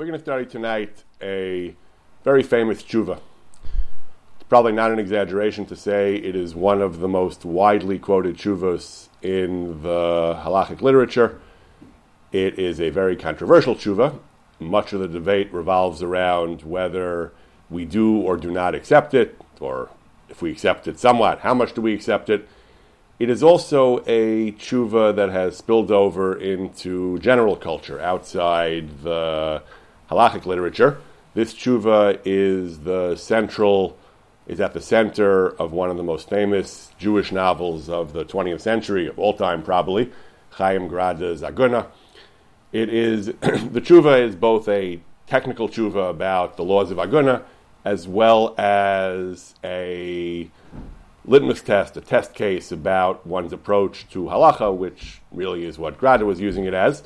We're going to study tonight a very famous tshuva. It's probably not an exaggeration to say it is one of the most widely quoted tshuvas in the halachic literature. It is a very controversial tshuva. Much of the debate revolves around whether we do or do not accept it, or if we accept it somewhat, how much do we accept it? It is also a tshuva that has spilled over into general culture outside the halachic literature. This tshuva is the central, is at the center of one of the most famous Jewish novels of the 20th century, of all time probably, Chaim Grada's Aguna. It is, the tshuva is both a technical tshuva about the laws of Aguna, as well as a litmus test, a test case about one's approach to halacha, which really is what Grada was using it as.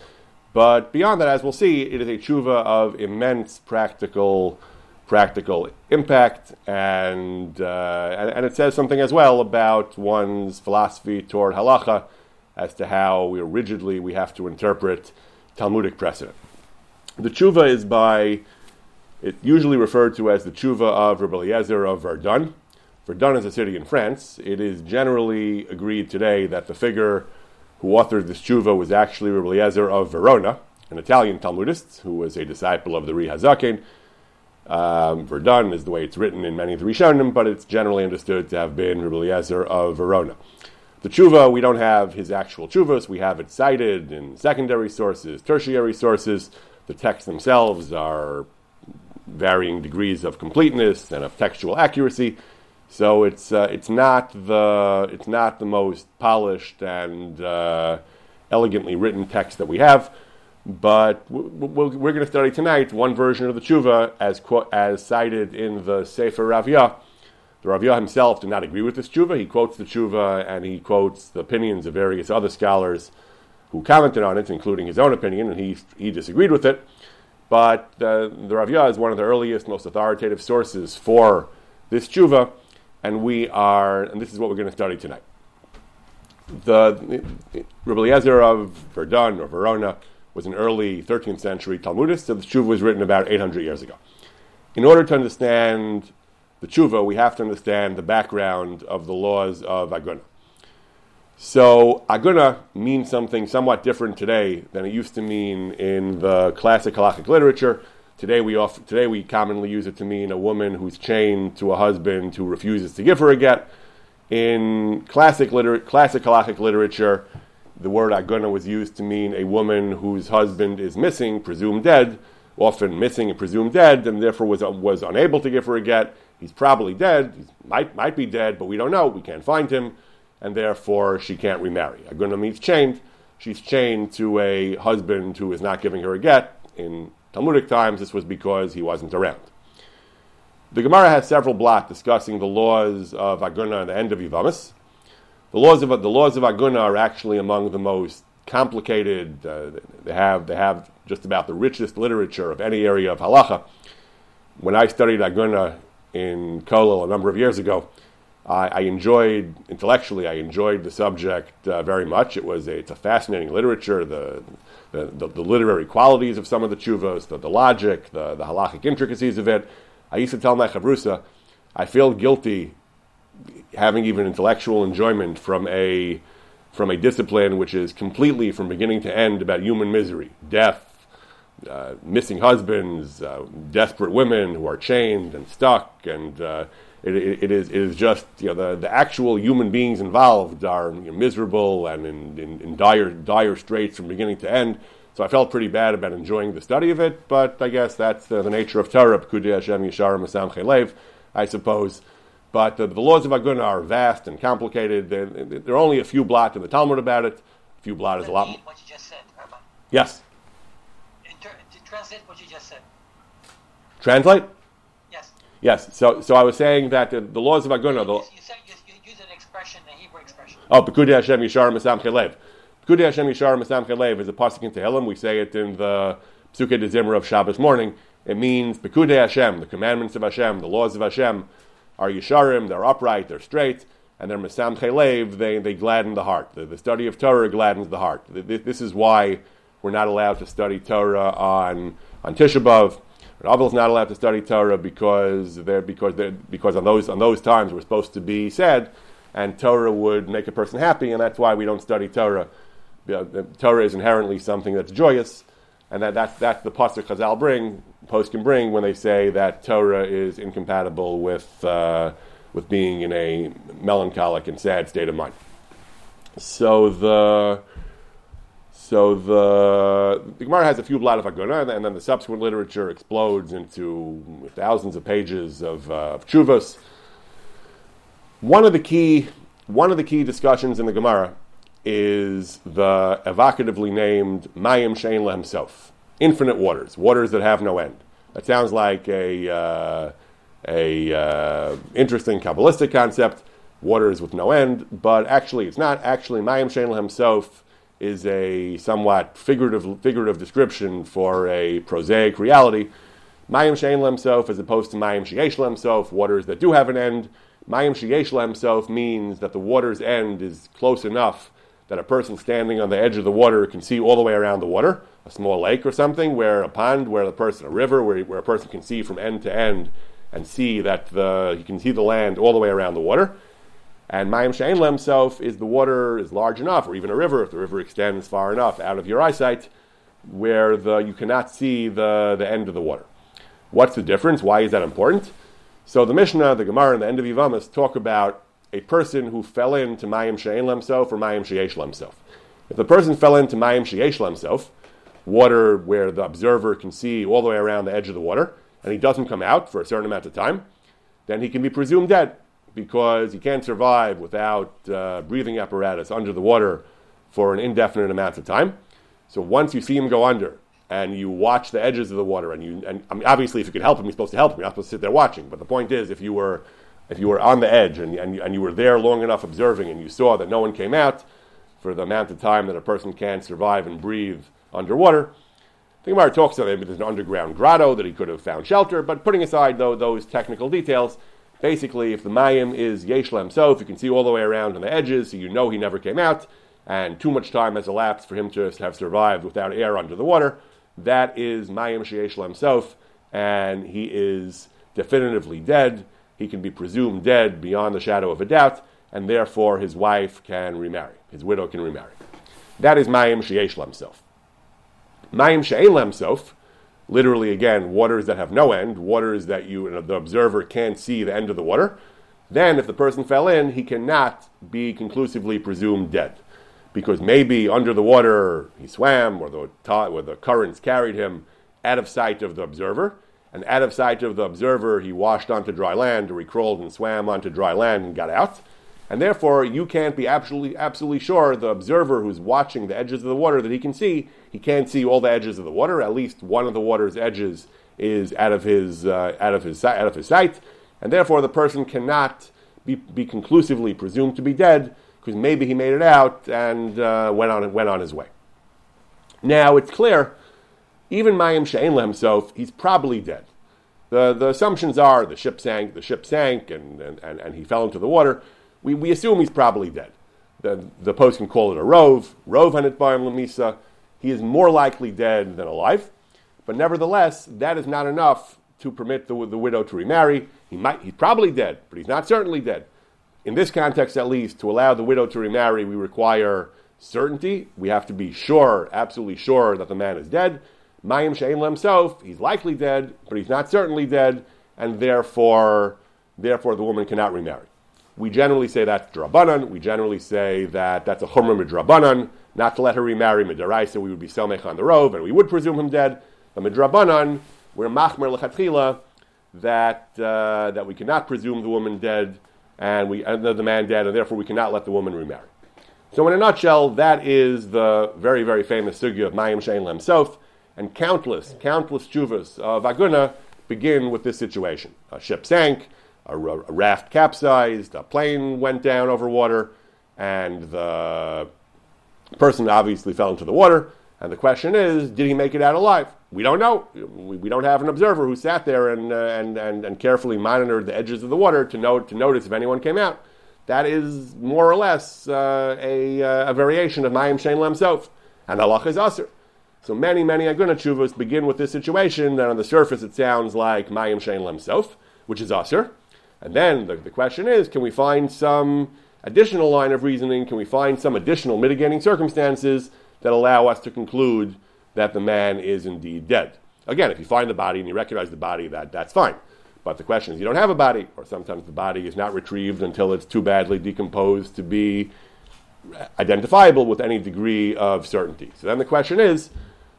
But beyond that, as we'll see, it is a tshuva of immense practical practical impact, and, uh, and, and it says something as well about one's philosophy toward halacha, as to how we rigidly we have to interpret Talmudic precedent. The tshuva is by it's usually referred to as the tshuva of Rabbi Eliezer of Verdun. Verdun is a city in France. It is generally agreed today that the figure who authored this tshuva was actually Rabbi Eliezer of Verona, an Italian Talmudist who was a disciple of the Ri Hazaken. Um, Verdun is the way it's written in many of the Rishonim, but it's generally understood to have been Rabbi Eliezer of Verona. The tshuva, we don't have his actual tshuvas. We have it cited in secondary sources, tertiary sources. The texts themselves are varying degrees of completeness and of textual accuracy. So it's uh, it's not the it's not the most polished and uh, elegantly written text that we have, but we we are going to study tonight one version of the tshuva as as cited in the Sefer Ravya. The Ravya himself did not agree with this tshuva. He quotes the tshuva and he quotes the opinions of various other scholars who commented on it, including his own opinion, and he he disagreed with it. But uh, the Ravya is one of the earliest, most authoritative sources for this tshuva and we are, and this is what we're going to study tonight. The Rabbi Eliezer of Verdun or Verona was an early 13th century Talmudist, so the tshuva was written about 800 years ago. In order to understand the tshuva, we have to understand the background of the laws of Aguna. So Aguna means something somewhat different today than it used to mean in the classic halachic literature. Today we, often, today we commonly use it to mean a woman who's chained to a husband who refuses to give her a get. In classic, liter- classic halachic literature, the word aguna was used to mean a woman whose husband is missing, presumed dead, often missing and presumed dead, and therefore was, was unable to give her a get. He's probably dead, he might, might be dead, but we don't know, we can't find him, and therefore she can't remarry. Aguna means chained. She's chained to a husband who is not giving her a get. In Talmudic times, this was because he wasn't around. The Gemara has several blocks discussing the laws of Aguna at the end of Yivamis. The laws of the laws of Aguna are actually among the most complicated. Uh, they have they have just about the richest literature of any area of halacha. When I studied Aguna in Kollel a number of years ago, I, I enjoyed intellectually. I enjoyed the subject uh, very much. It was a, it's a fascinating literature. The the, the, the, literary qualities of some of the chuvos, the, the logic, the, the halachic intricacies of it. I used to tell my chavrusa, I feel guilty having even intellectual enjoyment from a from a discipline which is completely from beginning to end about human misery, death, uh, missing husbands, uh, desperate women who are chained and stuck, and uh, it, it, it, is, it is just you know the, the actual human beings involved are you know, miserable and in, in, in, dire dire straits from beginning to end. So I felt pretty bad about enjoying the study of it, but I guess that's the, the nature of Torah, Kudei Hashem Yisharim Masam Chelev, I suppose. But the, the laws of Aguna are vast and complicated. There, there, are only a few blot in the Talmud about it. A few blot is a lot. What you just said. Yes. Inter- translate what you just said. Translate. Yes. So, so I was saying that the, the laws of Aguna. The, you, said you, you use an expression, a Hebrew expression. Oh, Bekudei Hashem Yishar Masam Chelev. Bekudei Hashem Yishar Masam Chelev is a pasuk in Tehillim. We say it in the Psuke de Zimra of Shabbos morning. It means Bekudei Hashem, the commandments of Hashem, the laws of Hashem are Yisharim, they're upright, they're straight, and they're Masam Chelev, they, they gladden the heart. The, the study of Torah gladdens the heart. This is why we're not allowed to study Torah on, on Tisha B'Av. Avel is not allowed to study Torah because they're, because they're, because on those on those times we're supposed to be sad, and Torah would make a person happy, and that's why we don't study Torah. Torah is inherently something that's joyous, and that, that's, that's the pasuk Chazal bring, poskim bring when they say that Torah is incompatible with uh, with being in a melancholic and sad state of mind. So the so the, the Gemara has a few blot of Aguna, and then the subsequent literature explodes into thousands of pages of, uh, of chuvas. One of the key one of the key discussions in the Gemara is the evocatively named Mayim Shein Lemsof, infinite waters, waters that have no end. That sounds like a uh, a uh, interesting kabbalistic concept, waters with no end, but actually it's not. Actually, Mayim Shein Lemsof is a somewhat figurative, figurative description for a prosaic reality. Mayim shein lemsof, as opposed to Mayim sheyesh lemsof, waters that do have an end. Mayim sheyesh lemsof means that the water's end is close enough that a person standing on the edge of the water can see all the way around the water, a small lake or something, where a pond, where the person, a river, where, where a person can see from end to end and see that the, he can see the land all the way around the water. And Mayim Shein Lemsof is the water is large enough, or even a river, if the river extends far enough out of your eyesight, where the, you cannot see the, the end of the water. What's the difference? Why is that important? So the Mishnah, the Gemara, and the end of Yivamas talk about a person who fell into Mayim Shein Lemsof or Mayim Sheyesh Lemsof. If the person fell into Mayim Sheyesh Lemsof, water where the observer can see all the way around the edge of the water, and he doesn't come out for a certain amount of time, then he can be presumed dead because he can't survive without uh, breathing apparatus under the water for an indefinite amount of time. So once you see him go under and you watch the edges of the water, and you and I mean, obviously if you could help him, you're supposed to help him. You're not supposed to sit there watching. But the point is, if you were if you were on the edge and, and, and you were there long enough observing, and you saw that no one came out for the amount of time that a person can survive and breathe underwater. The Gemara talks about maybe there's an underground grotto that he could have found shelter, but putting aside though, those technical details, Basically, if the Mayim is Yeshla himself, you can see all the way around on the edges, so you know he never came out, and too much time has elapsed for him to have survived without air under the water. That is Mayim Sheyeshla himself, and he is definitively dead. He can be presumed dead beyond the shadow of a doubt, and therefore his wife can remarry. His widow can remarry. That is Mayim Sheyeshla himself. Mayim She'ela himself literally again waters that have no end, waters that you the observer can't see the end of the water, then if the person fell in, he cannot be conclusively presumed dead. Because maybe under the water he swam, or the, or the currents carried him out of sight of the observer, and out of sight of the observer he washed onto dry land, or he crawled and swam onto dry land and got out. And therefore, you can't be absolutely, absolutely sure the observer who's watching the edges of the water that he can see, he can't see all the edges of the water. At least one of the water's edges is out of his, uh, out of his, out of his sight. And therefore, the person cannot be, be conclusively presumed to be dead because maybe he made it out and uh, went, on, went on his way. Now, it's clear, even Mayim She'en Lemsof, he's probably dead. The, the assumptions are the ship sank, the ship sank, and, and, and, and he fell into the water we, we assume he's probably dead. The, the poskim call it a rove, rove hanit bayim lamisa. He is more likely dead than alive, but nevertheless, that is not enough to permit the, the widow to remarry. He might, he's probably dead, but he's not certainly dead. In this context, at least, to allow the widow to remarry, we require certainty. We have to be sure, absolutely sure, that the man is dead. Mayim Shein Lemsof, he's likely dead, but he's not certainly dead, and therefore, therefore the woman cannot remarry. We generally say that's drabanan. We generally say that that's a chumrah midrabanan, not to let her remarry midaraisa. We would be selmech on the rove, and we would presume him dead. But midrabanan, we're machmer lechatchila that uh, that we cannot presume the woman dead, and we and the man dead, and therefore we cannot let the woman remarry. So, in a nutshell, that is the very, very famous sugya of Mayim Shein Lemsof, and countless, countless chuvas of Aguna begin with this situation. A ship sank, a, a raft capsized, a plane went down over water, and the person obviously fell into the water. And the question is, did he make it out alive? We don't know. We, we don't have an observer who sat there and, uh, and, and, and carefully monitored the edges of the water to, know, to notice if anyone came out. That is more or less uh, a, uh, a variation of Mayim Shein Lem Sof. And Allah is Asr. So many, many Aguna Chuvas begin with this situation, and on the surface it sounds like Mayim Shein Lemsof, which is Asr. And then the, the question is, can we find some additional line of reasoning? Can we find some additional mitigating circumstances that allow us to conclude that the man is indeed dead? Again, if you find the body and you recognize the body, that, that's fine. But the question is, you don't have a body, or sometimes the body is not retrieved until it's too badly decomposed to be identifiable with any degree of certainty. So then the question is,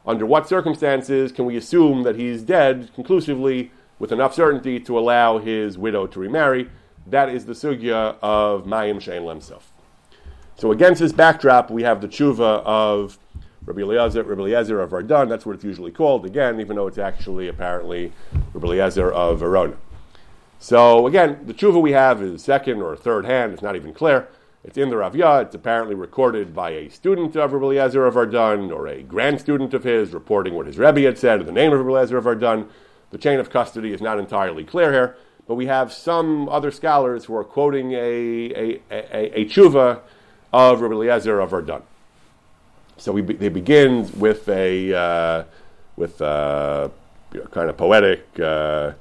under what circumstances can we assume that he's dead conclusively with enough certainty to allow his widow to remarry? That is the sugya of Mayim Shein Lemsof. So against this backdrop, we have the tshuva of Rabbi Eliezer, Rabbi Eliezer of Verdun. That's what it's usually called. Again, even though it's actually apparently Rabbi Eliezer of Verona. So again, the tshuva we have is second or third hand. It's not even clear. It's in the Ravya. It's apparently recorded by a student of Rabbi Eliezer of Verdun or a grand student of his, reporting what his Rebbe had said, or the name of Rabbi Eliezer of Verdun. The chain of custody is not entirely clear here, but we have some other scholars who are quoting a, a, a, a tshuva of Rabbi Eliezer of Verdun. So we, they begin with a uh, with a, you know, kind of poetic uh,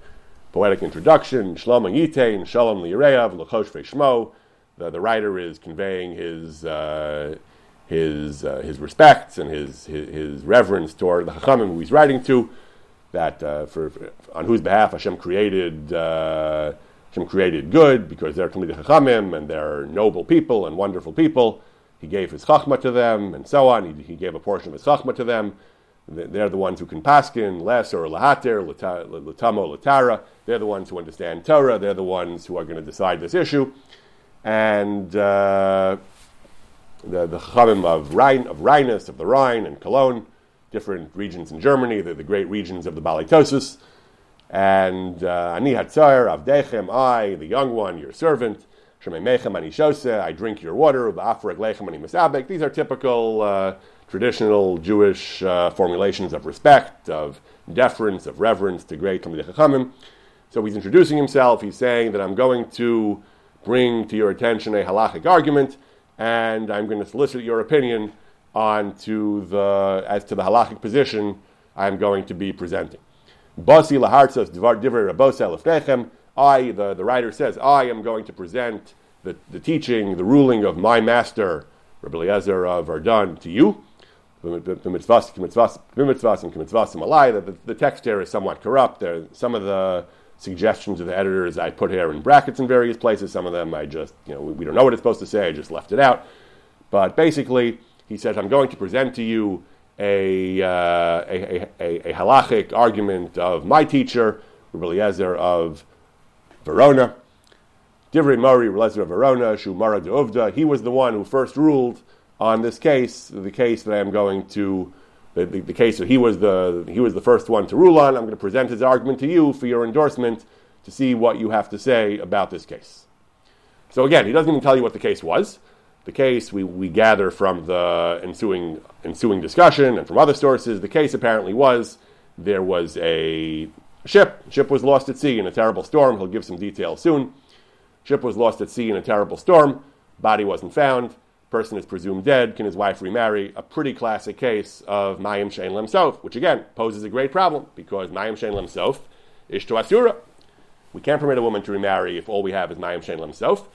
poetic introduction. Shalom Yitain, Shalom Lireav, Lachosh Shmo the, the writer is conveying his uh, his uh, his respects and his, his, his reverence toward the Chachamim who he's writing to, that uh, for, for, on whose behalf Hashem created uh, Hashem created good because they're Talmidei Chachamim and they're noble people and wonderful people. He gave his Chachma to them and so on. He, he gave a portion of his Chachma to them. They're the ones who can paskin, less or lahater, latamo, latara. They're the ones who understand Torah. They're the ones who are going to decide this issue and uh, the, the Chachamim of Rhine, of Rhinus, of the Rhine and Cologne, different regions in Germany, the, great regions of the Balitosis, and uh, Ani Hatzar, Avdechem, I, the young one, your servant, Shememechem Ani Shose, I drink your water, Ba'afreg Lechem Ani Mesabek. These are typical uh, traditional Jewish uh, formulations of respect, of deference, of reverence to great. So he's introducing himself. He's saying that I'm going to bring to your attention a halachic argument, and I'm going to solicit your opinion on to the, as to the halachic position I'm going to be presenting. Basi divrei. I, the, the writer says, I am going to present the, the teaching, the ruling of my master, Rabbi Eliezer of Verdun, to you. The, the text here is somewhat corrupt. There, some of the suggestions of the editors I put here in brackets in various places. Some of them I just, you know, we, we don't know what it's supposed to say. I just left it out. But basically, he says, I'm going to present to you a, uh, a, a, a, halachic argument of my teacher, Rabbi Eliezer of Verona. Divrei Mori, Eliezer of Verona, Shumara de Uvda. He was the one who first ruled on this case, the case that I am going to the, the, the, case that he was the he was the first one to rule on. I'm going to present his argument to you for your endorsement to see what you have to say about this case. So again, he doesn't even tell you what the case was. The case we, we gather from the ensuing ensuing discussion and from other sources. The case apparently was there was a ship. Ship was lost at sea in a terrible storm. He'll give some details soon. Ship was lost at sea in a terrible storm. Body wasn't found person is presumed dead, can his wife remarry? A pretty classic case of Mayim Shein Lemsof, which again poses a great problem because Mayim Shein Lemsof is to Asura. We can't permit a woman to remarry if all we have is Mayim Shein Lemsof.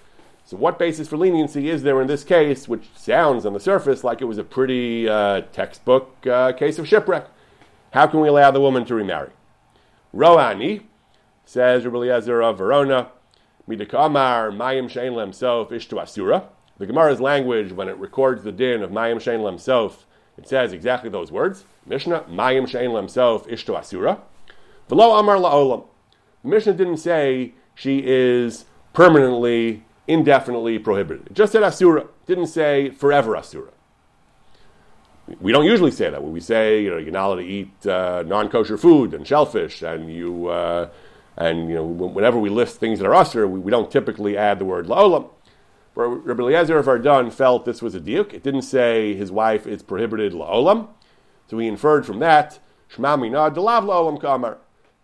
So, what basis for leniency is there in this case, which sounds on the surface like it was a pretty uh, textbook uh, case of shipwreck? How can we allow the woman to remarry? Roani says Rabbi Eliezer of Verona, Midakamar Mayim Shein Lemsof Ish to Asura. The Gemara's language, when it records the din of Mayim Shein Lemsof, it says exactly those words. Mishnah, Mayim Shein Lemsof Ishto Asura. Velo Amar La'olam. The Mishnah didn't say she is permanently, indefinitely prohibited. It just said Asura. Didn't say forever Asura. We don't usually say that. When we say, you know, you're not allowed to eat uh, non-kosher food and shellfish, and you, uh, and you know, whenever we list things that are usher, we, we don't typically add the word la'olam. Rabbi Eliezer of Verdun felt this was a diuk. It didn't say his wife is prohibited la'olam. So he inferred from that, Shema mina delav la'olam kamar.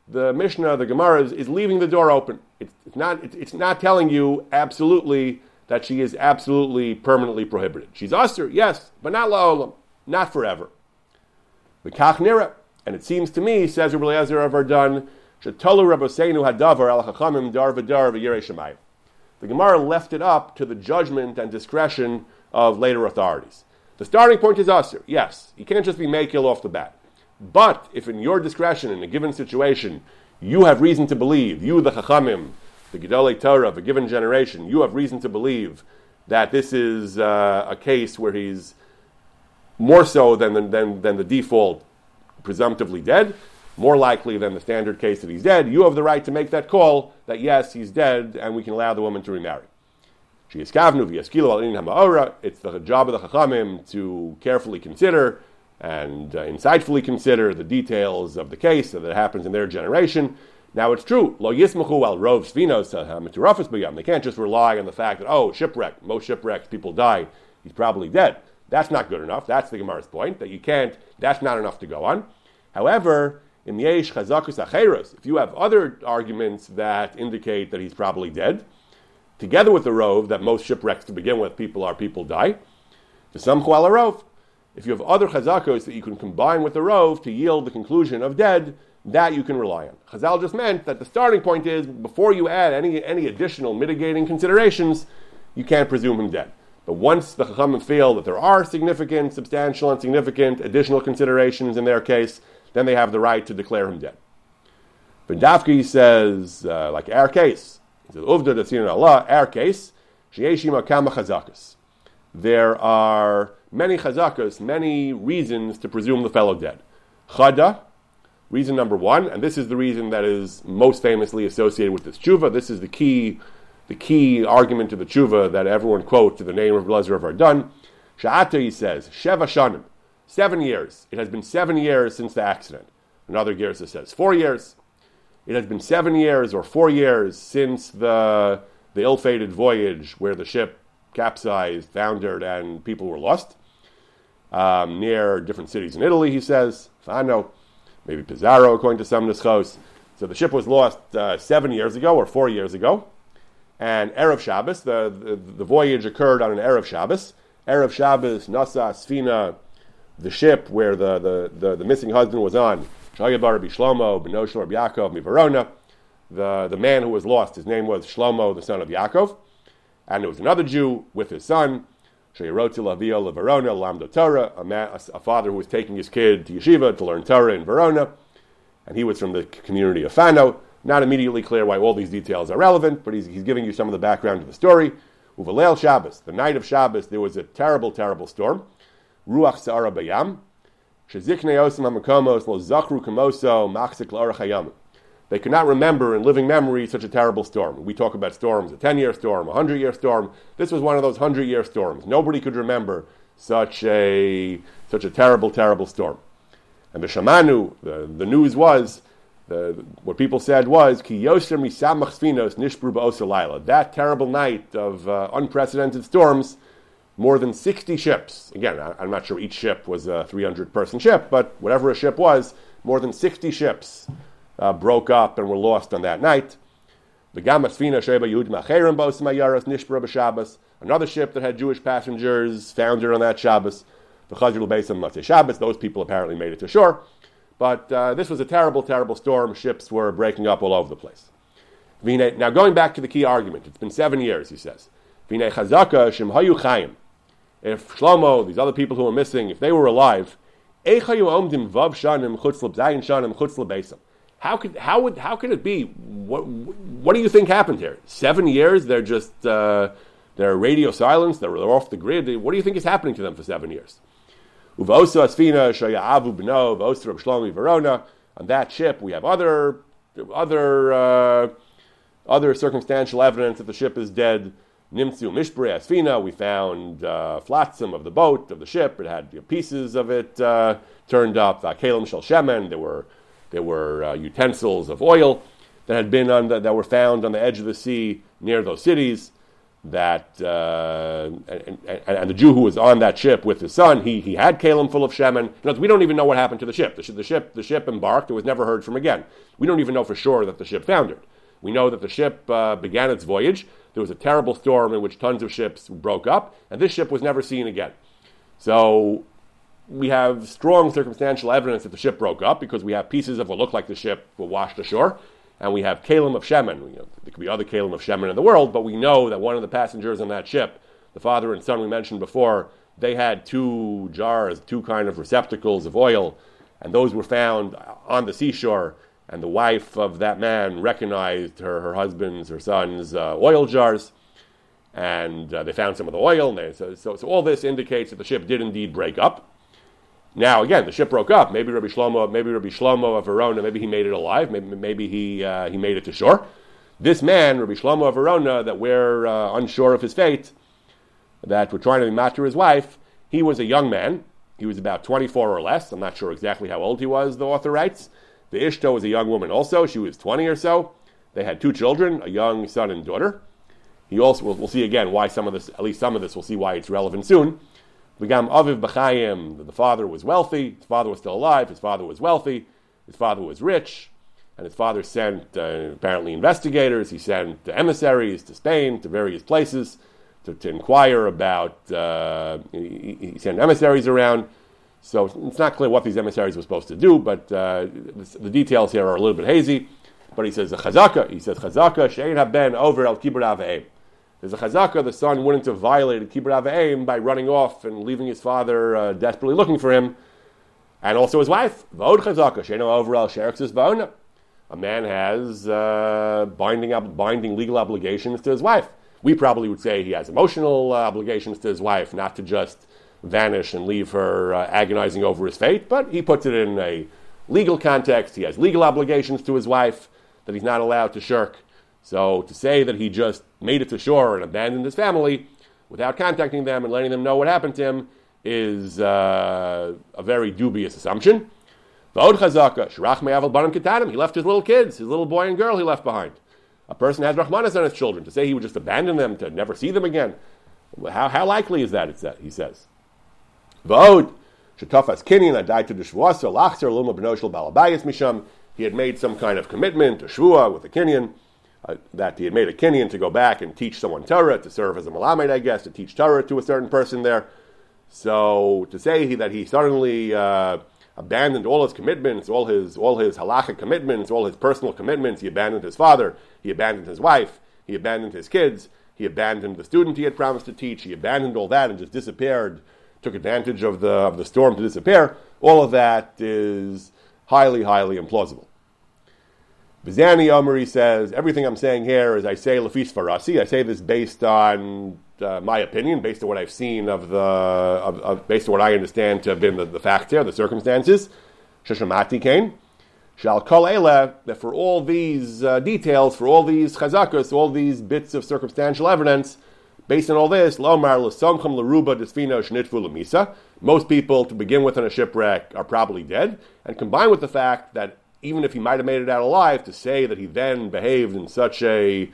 The Mishnah, the Gemara, is, is leaving the door open. It's, not, it's, it's, not telling you absolutely that she is absolutely permanently prohibited. She's usher, yes, but not la'olam, not forever. V'kach nira. And it seems to me, says Rabbi Eliezer of Verdun, Shetalu Rabbeinu hadavar al dar v'dar shemayim. The Gemara left it up to the judgment and discretion of later authorities. The starting point is usher. Yes, you can't just be makil off the bat. But if in your discretion in a given situation you have reason to believe, you the chachamim, the gedolei Torah of a given generation, you have reason to believe that this is uh, a case where he's more so than, than, than the default presumptively dead, more likely than the standard case that he's dead, you have the right to make that call that yes, he's dead, and we can allow the woman to remarry. It's the job of the Chachamim to carefully consider and uh, insightfully consider the details of the case that happens in their generation. Now it's true, lo yismachu al rov svinos They can't just rely on the fact that oh shipwreck, most shipwrecks people die, he's probably dead. That's not good enough. That's the Gemara's point that you can't. That's not enough to go on. However, in Yesh Chazakus Acheros, if you have other arguments that indicate that he's probably dead, together with the rove that most shipwrecks to begin with, people are people die, the to some rove. If you have other chazakos that you can combine with the rove to yield the conclusion of dead, that you can rely on. Chazal just meant that the starting point is before you add any, any additional mitigating considerations, you can't presume him dead. But once the Chachamim feel that there are significant, substantial, and significant additional considerations in their case, then they have the right to declare him dead. But Dafki says, uh, like our case, he says, Uvda Allah, our case. There are many chazakas, many reasons to presume the fellow dead. Chada, reason number one, and this is the reason that is most famously associated with this tshuva. This is the key, the key argument to the tshuva that everyone quotes to the name of Blazer of Verdun. Sha'ata, he says, Sheva Shanim. Seven years. It has been seven years since the accident. Another Gersa says four years. It has been seven years or four years since the, the ill fated voyage where the ship capsized, foundered, and people were lost. Um, near different cities in Italy, he says. Fano, maybe Pesaro, according to some Nischos. So the ship was lost uh, seven years ago or four years ago. And Erev Shabbos, the, the, the voyage occurred on an Erev Shabbos. Erev Shabbos, Nasa, Sfina, the ship where the, the, the, the missing husband was on, Shayabar Shlomo, Benoshor Yaakov, Mivarona, the, the man who was lost, his name was Shlomo, the son of Yaakov. And there was another Jew with his son, Shayaroti Lavia Verona, Lamda Torah, a, man, a, a, father who was taking his kid to yeshiva to learn Torah in Verona. And he was from the community of Fano. Not immediately clear why all these details are relevant, but he's, he's giving you some of the background to the story. Uvalel Shabbos, the night of Shabbos, there was a terrible, terrible storm. Ruach Sa'ara Bayam, Shezikne Osam HaMakomos Lo Zachru Kamoso Machzik Hayam. They could not remember in living memory such a terrible storm. We talk about storms, a 10 year storm, a 100 year storm. This was one of those 100 year storms. Nobody could remember such a, such a terrible, terrible storm. And the Shamanu, the, the news was, the, what people said was, Ki Yoser Misamach Sfinos Nishbru That terrible night of uh, unprecedented storms more than 60 ships. Again, I'm not sure each ship was a 300 person ship, but whatever a ship was, more than 60 ships uh, broke up and were lost on that night. Another ship that had Jewish passengers foundered on that Shabbos. Those people apparently made it to shore. But uh, this was a terrible, terrible storm. Ships were breaking up all over the place. Now, going back to the key argument, it's been seven years, he says if Shlomo, these other people who are missing, if they were alive, how could how would how could it be? What what do you think happened here? Seven years? They're just uh, they're radio silence. They're, they're off the grid. What do you think is happening to them for seven years? On that ship, we have other other uh, other circumstantial evidence that the ship is dead. Nimtzu Mishbre Asfina, we found uh, flotsam of the boat, of the ship. It had you know, pieces of it uh, turned up. Kalim Shel Shemen, there were, there were uh, utensils of oil that had been on the, that were found on the edge of the sea near those cities. That uh, and, and, and, the Jew who was on that ship with his son, he, he had kalim full of shemen. we don't even know what happened to the ship. The, sh- the ship the ship embarked. It was never heard from again. We don't even know for sure that the ship foundered. We know that the ship uh, began its voyage there was a terrible storm in which tons of ships broke up, and this ship was never seen again. So we have strong circumstantial evidence that the ship broke up because we have pieces of what look like the ship were washed ashore, and we have kalim of Shemin. You know, there could be other kalim of Shemin in the world, but we know that one of the passengers on that ship, the father and son we mentioned before, they had two jars, two kind of receptacles of oil, and those were found on the seashore. And the wife of that man recognized her, her husband's, her son's uh, oil jars and uh, they found some of the oil. They, so, so, so, all this indicates that the ship did indeed break up. Now, again, the ship broke up. Maybe Rabbi Shlomo, maybe Rabbi Shlomo of Verona, maybe he made it alive. Maybe, maybe he, uh, he made it to shore. This man, Rabbi Shlomo of Verona, that we're uh, unsure of his fate, that we're trying to matter his wife, he was a young man. He was about 24 or less. I'm not sure exactly how old he was, the author writes. The Ishto was a young woman also. She was 20 or so. They had two children, a young son and daughter. He also, we'll, we'll see again why some of this, at least some of this, we'll see why it's relevant soon. V'gam Aviv B'chayim, the father was wealthy, his father was still alive, his father was wealthy, his father was rich, and his father sent uh, apparently investigators, he sent emissaries to Spain, to various places, to, to inquire about, uh, he, he, sent emissaries around. So it's not clear what these emissaries were supposed to do, but uh, the, details here are a little bit hazy. But he says, Chazaka, he says, Chazaka, Shein haben over el kibur there's a chazaka, the son wouldn't have violated Kibbur Avayim by running off and leaving his father uh, desperately looking for him, and also his wife. Vod chazaka, sheno overal sherexis vaona. A man has uh, binding, binding legal obligations to his wife. We probably would say he has emotional uh, obligations to his wife, not to just vanish and leave her uh, agonizing over his fate, but he puts it in a legal context. He has legal obligations to his wife that he's not allowed to shirk. So to say that he just made it to shore and abandoned his family without contacting them and letting them know what happened to him is uh, a very dubious assumption. He left his little kids, his little boy and girl he left behind. A person has Rahmanas on his children. To say he would just abandon them to never see them again, how, how likely is that, that he says. He had made some kind of commitment, a Shvua with a Kinyan uh, that he had made a Kinyan to go back and teach someone Torah, to serve as a Malamed, I guess, to teach Torah to a certain person there. So to say he, that he suddenly uh, abandoned all his commitments, all his all his halachic commitments, all his personal commitments, he abandoned his father, he abandoned his wife, he abandoned his kids, he abandoned the student he had promised to teach, he abandoned all that and just disappeared, took advantage of the of the storm to disappear. All of that is highly, highly implausible. Vizani Omri says, everything I'm saying here is I say Lafis Farasi. I say this based on uh, my opinion, based on what I've seen of the, of, of, based on what I understand to have been the, the facts here, the circumstances. Shashamati Kane. Shal Kol that for all these uh, details, for all these chazakas, all these bits of circumstantial evidence, based on all this, Lomar L'Somcham Laruba Desfino Shnitfu L'Misa, most people to begin with in a shipwreck are probably dead, and combined with the fact that even if he might have made it out alive, to say that he then behaved in such a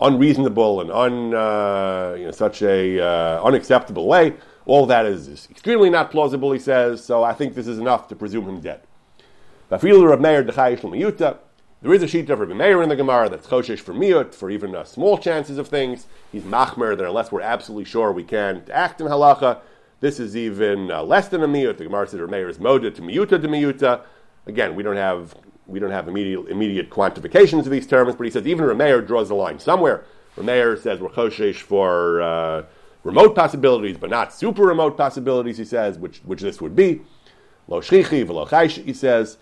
unreasonable and un, uh, you know, such a uh, unacceptable way, all that is, is, extremely not plausible, he says, so I think this is enough to presume him dead. There is a sheet of Rabbi Meir in the Gemara that's choshesh for miut, for even uh, small chances of things. He's machmer that unless we're absolutely sure we can't act in halacha, this is even uh, less than a miut. The Gemara says Rabbi Meir is moda to miuta to miuta. Again, we don't have we don't have immediate, immediate quantifications of these terms, but he says even Rameir draws the line somewhere. Rameir says we're choshesh for uh, remote possibilities, but not super remote possibilities. He says, which which this would be. Lo v'lo chaysh, he says,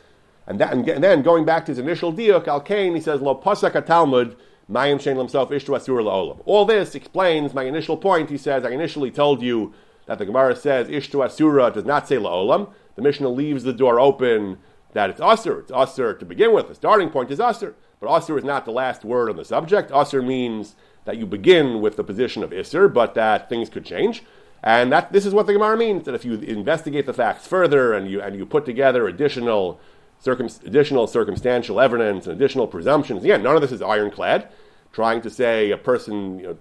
and, that, and, then going back to his initial diuk al kain, he says lo pasak talmud mayim shein lemsof ishtu asur laolam. All this explains my initial point. He says I initially told you that the Gemara says ishtu asura does not say laolam. The Mishnah leaves the door open that it's usr. It's usr to begin with. The starting point is usr. But usr is not the last word on the subject. Usr means that you begin with the position of isr, but that things could change. And that this is what the Gemara means that if you investigate the facts further and you and you put together additional circum, additional circumstantial evidence and additional presumptions, again, none of this is ironclad. Trying to say a person, you know,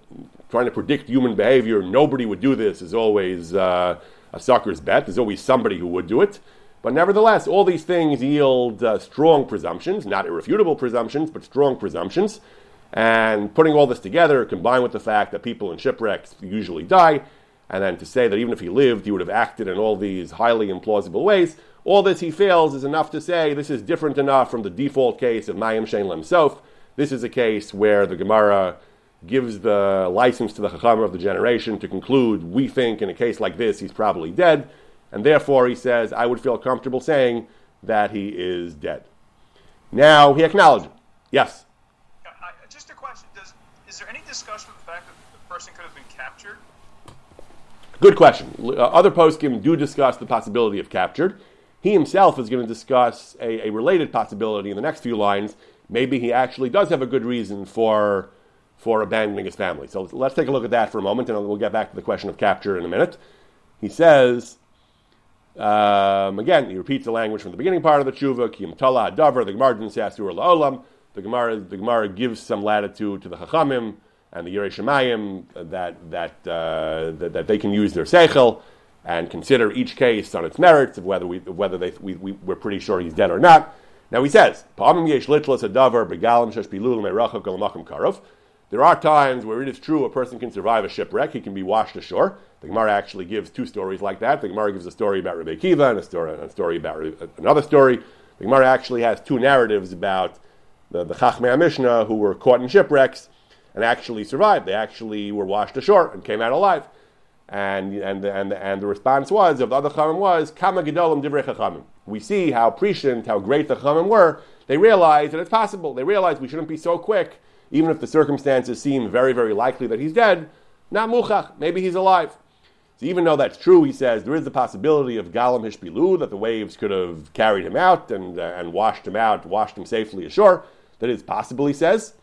trying to predict human behavior, nobody would do this is always uh, a sucker's bet. There's always somebody who would do it. But nevertheless, all these things yield uh, strong presumptions, not irrefutable presumptions, but strong presumptions. And putting all this together, combined with the fact that people in shipwrecks usually die, and then to say that even if he lived, he would have acted in all these highly implausible ways. All this he fails is enough to say this is different enough from the default case of Mayim Shein Lemsof. This is a case where the Gemara gives the license to the Chacham of the generation to conclude, we think in a case like this he's probably dead, and therefore he says, I would feel comfortable saying that he is dead. Now he acknowledges. Yes? just a question. Does, is there any discussion of the fact that the person could have been captured? Good question. Uh, other poskim do discuss the possibility of captured. He himself is going to discuss a, a related possibility in the next few lines. Maybe he actually does have a good reason for for abandoning his family. So let's take a look at that for a moment, and we'll get back to the question of capture in a minute. He says, um, again, he repeats the language from the beginning part of the tshuva, Kim Tala Davar, the Gemara didn't say Asur La'olam. The Gemara, the Gemara gives some latitude to the Chachamim and the Yerei Shemayim that, that, uh, that, that, they can use their seichel and consider each case on its merits of whether, we, whether they, we, we, we're pretty sure he's dead or not. Now he says, there are times where it is true a person can survive a shipwreck, he can be washed ashore. The Gemara actually gives two stories like that. The Gemara gives a story about Rebbe Kiva and a story, a story about another story. The Gemara actually has two narratives about the, the Chachmei Mishnah who were caught in shipwrecks and actually survived. They actually were washed ashore and came out alive. And, and, and, and the response was, of the other Chachamim was, Kama Gedolim Divrei Chachamim. We see how prescient, how great the Chachamim were. They realized that it's possible. They realized we shouldn't be so quick even if the circumstances seem very, very likely that he's dead, not muchach, maybe he's alive. So even though that's true, he says there is the possibility of galam hishpilu, that the waves could have carried him out and, uh, and washed him out, washed him safely ashore. That is possible, he says.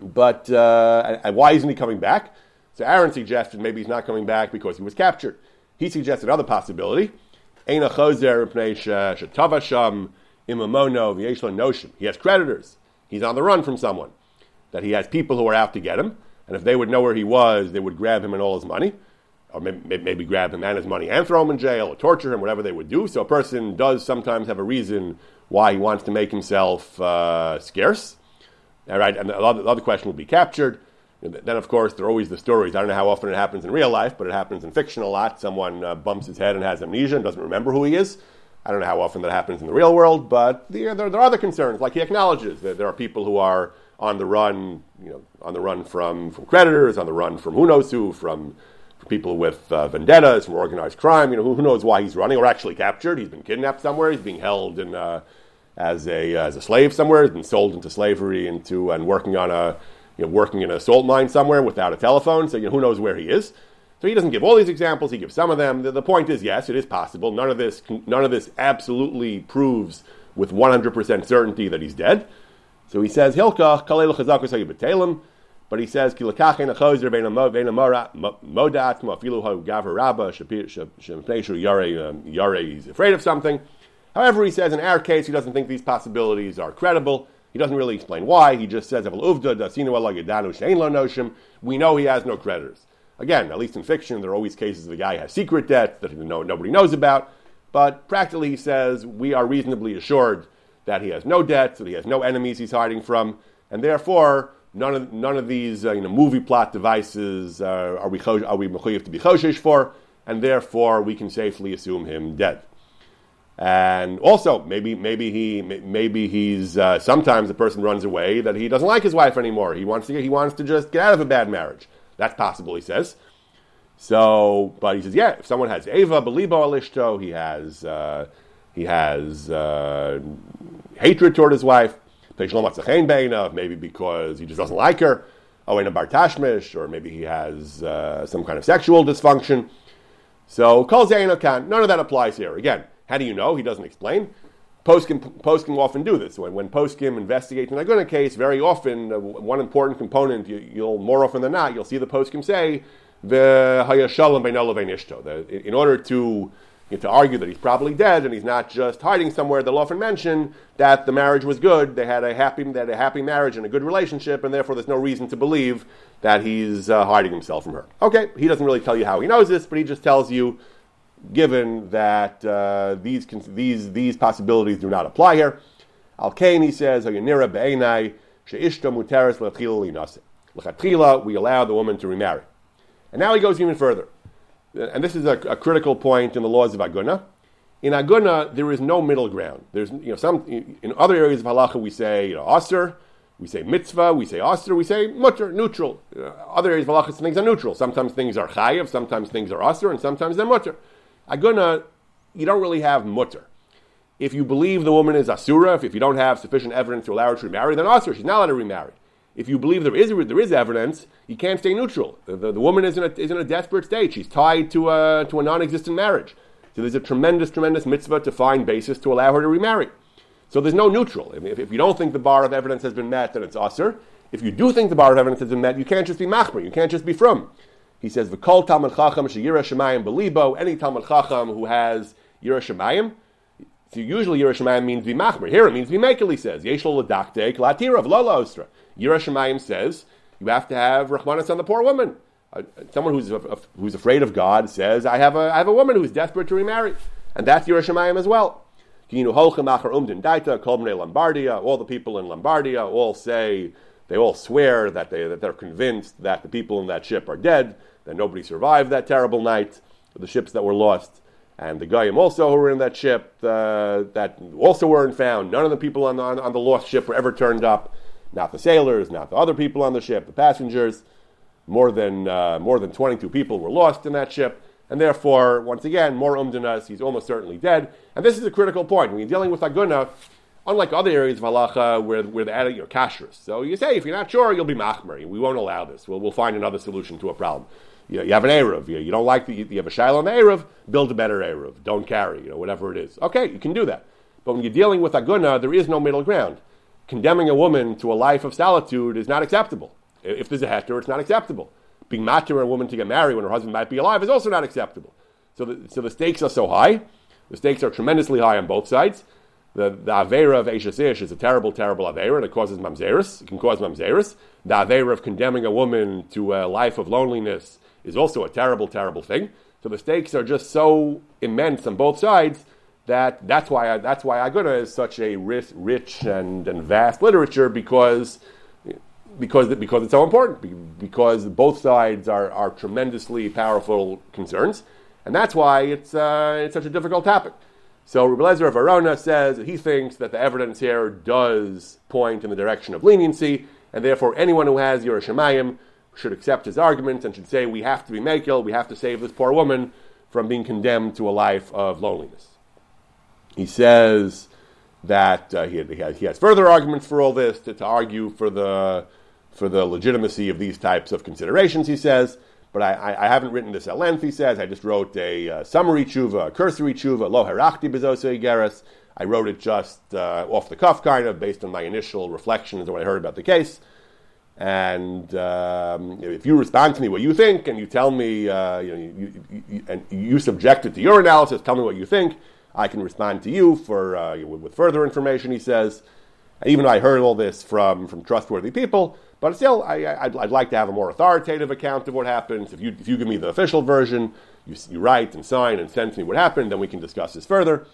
But uh, and why isn't he coming back? So Aaron suggested maybe he's not coming back because he was captured. He suggested another possibility. He has creditors. He's on the run from someone that he has people who are out to get him, and if they would know where he was, they would grab him and all his money, or maybe, maybe grab him and his money and throw him in jail or torture him, whatever they would do. So a person does sometimes have a reason why he wants to make himself uh, scarce. All right, and the other, the other question would be captured. Then, of course, there are always the stories. I don't know how often it happens in real life, but it happens in fiction a lot. Someone uh, bumps his head and has amnesia and doesn't remember who he is. I don't know how often that happens in the real world, but there, there are other concerns. Like he acknowledges that there are people who are on the run, you know, on the run from, from creditors, on the run from who knows who, from, from people with uh, vendettas, from organized crime. You know, who, who, knows why he's running or actually captured? He's been kidnapped somewhere. He's being held in, uh, as a as a slave somewhere. He's been sold into slavery into and working on a you know, working in a salt mine somewhere without a telephone. So you know, who knows where he is? So he doesn't give all these examples. He gives some of them. The, the point is, yes, it is possible. None of this none of this absolutely proves with 100% certainty that he's dead. So he says Hilkach kalel chazakus hayibatelim, but he says kilakachen achozer bein amora modat mafilu ha gaver rabba shempeishu yare um, yare. He's afraid of something. However, he says in our case he doesn't think these possibilities are credible. He doesn't really explain why. He just says we know he has no creditors. Again, at least in fiction, there are always cases of the guy has secret debt that nobody knows about. But practically, he says we are reasonably assured that he has no debts, that he has no enemies he's hiding from, and therefore none of none of these uh, you know movie plot devices uh, are we are we to be choshish for, and therefore we can safely assume him dead. And also, maybe maybe he maybe he's uh, sometimes a person runs away that he doesn't like his wife anymore. He wants to he wants to just get out of a bad marriage. That's possible, he says. So, but he says, yeah, if someone has Ava, Belibo Alishto, he has uh, he has uh, hatred toward his wife, maybe because he just doesn't like her, or maybe he has uh, some kind of sexual dysfunction. So, none of that applies here. Again, how do you know? He doesn't explain. Poskim, poskim often do this. When, when poskim investigate an aguna case, very often uh, one important component, you, will more often than not, you'll see the poskim say, the in order to you know, to argue that he's probably dead and he's not just hiding somewhere. They'll often mention that the marriage was good, they had a happy, they had a happy marriage and a good relationship, and therefore there's no reason to believe that he's uh, hiding himself from her. Okay, he doesn't really tell you how he knows this, but he just tells you, given that uh, these these these possibilities do not apply here. Al Kain, he says, we allow the woman to remarry. And now he goes even further. And this is a, a critical point in the laws of Aguna. In Aguna, there is no middle ground. There's, you know, some in other areas of halacha we say, you know, aser, we say mitzvah, we say aser, we say mutter, neutral. Uh, other areas of halacha, things are neutral. Sometimes things are chayiv, sometimes things are aser, and sometimes they're mutter. Aguna, you don't really have mutter. If you believe the woman is asura, if, if you don't have sufficient evidence to allow her to remarry, then aser, she's not allowed to remarry. If you believe there is there is evidence, you can't stay neutral. The, the, the woman is in, a, is in a desperate state. She's tied to a, to a non-existent marriage. So there's a tremendous, tremendous mitzvah to find basis to allow her to remarry. So there's no neutral. If, if you don't think the bar of evidence has been met, then it's aser. If you do think the bar of evidence has been met, you can't just be machmer. You can't just be from. He says, "V'kol talmud chacham sheyira shemayim belibo." Any talmud chacham who has yira shemayim. So usually yira shemayim means be machmer. Here it means be makel. He says, "Yeshlo ladaktek latirav lola ostra." Yira shemayim says you have to have rachmanis on the poor woman. Uh, someone who's, uh, who's afraid of God says, I have, a, I have a woman who's desperate to remarry. And that's Yira shemayim as well. Lombardia, All the people in Lombardia all say, they all swear that, they, that they're convinced that the people in that ship are dead, that nobody survived that terrible night, the ships that were lost. And the Goyim also who were in that ship uh, that also weren't found. None of the people on the, on, on the lost ship were ever turned up not the sailors, not the other people on the ship, the passengers. More than, uh, more than 22 people were lost in that ship, and therefore, once again, more umdanas, he's almost certainly dead. And this is a critical point. When you're dealing with Aguna, unlike other areas of halacha where, where the added your kashrus. So you say, if you're not sure, you'll be machmer. We won't allow this. We'll, we'll find another solution to a problem. You, you have an Erev. You, you, don't like the, you have a Shiloh the Erev, build a better Erev. Don't carry, you know, whatever it is. Okay, you can do that. But when you're dealing with Aguna, there is no middle ground condemning a woman to a life of solitude is not acceptable. If there's a heter, it's not acceptable. Being matir a woman to get married when her husband might be alive is also not acceptable. So the, so the stakes are so high. The stakes are tremendously high on both sides. The, the Avera of Eishes Ish is a terrible, terrible Avera, it causes Mamzeris. It can cause Mamzeris. The Avera of condemning a woman to a life of loneliness is also a terrible, terrible thing. So the stakes are just so immense on both sides that that's why I, that's why Aguna is such a rich, rich and, and vast literature because because because it's so important because both sides are, are tremendously powerful concerns and that's why it's uh, it's such a difficult topic. So Rabbi Lezer of Verdun says that he thinks that the evidence here does point in the direction of leniency, and therefore anyone who has yira shemayim should accept his argument and should say we have to be makil, we have to save this poor woman from being condemned to a life of loneliness. He says that uh, he, has, he, has, further arguments for all this to, to, argue for the, for the legitimacy of these types of considerations, he says. But I, I, I haven't written this at length, he says. I just wrote a uh, summary tshuva, a cursory tshuva, lo herachti bezosa geras. I wrote it just uh, off the cuff, kind of, based on my initial reflections and what I heard about the case. And um, if you respond to me what you think, and you tell me, uh, you, know, you, you, you, and you subject it to your analysis, tell me what you think, I can respond to you for uh, with further information. He says, even though I heard all this from from trustworthy people, but still, I, would like to have a more authoritative account of what happens. If you if you give me the official version, you, you write and sign and send to me what happened, then we can discuss this further.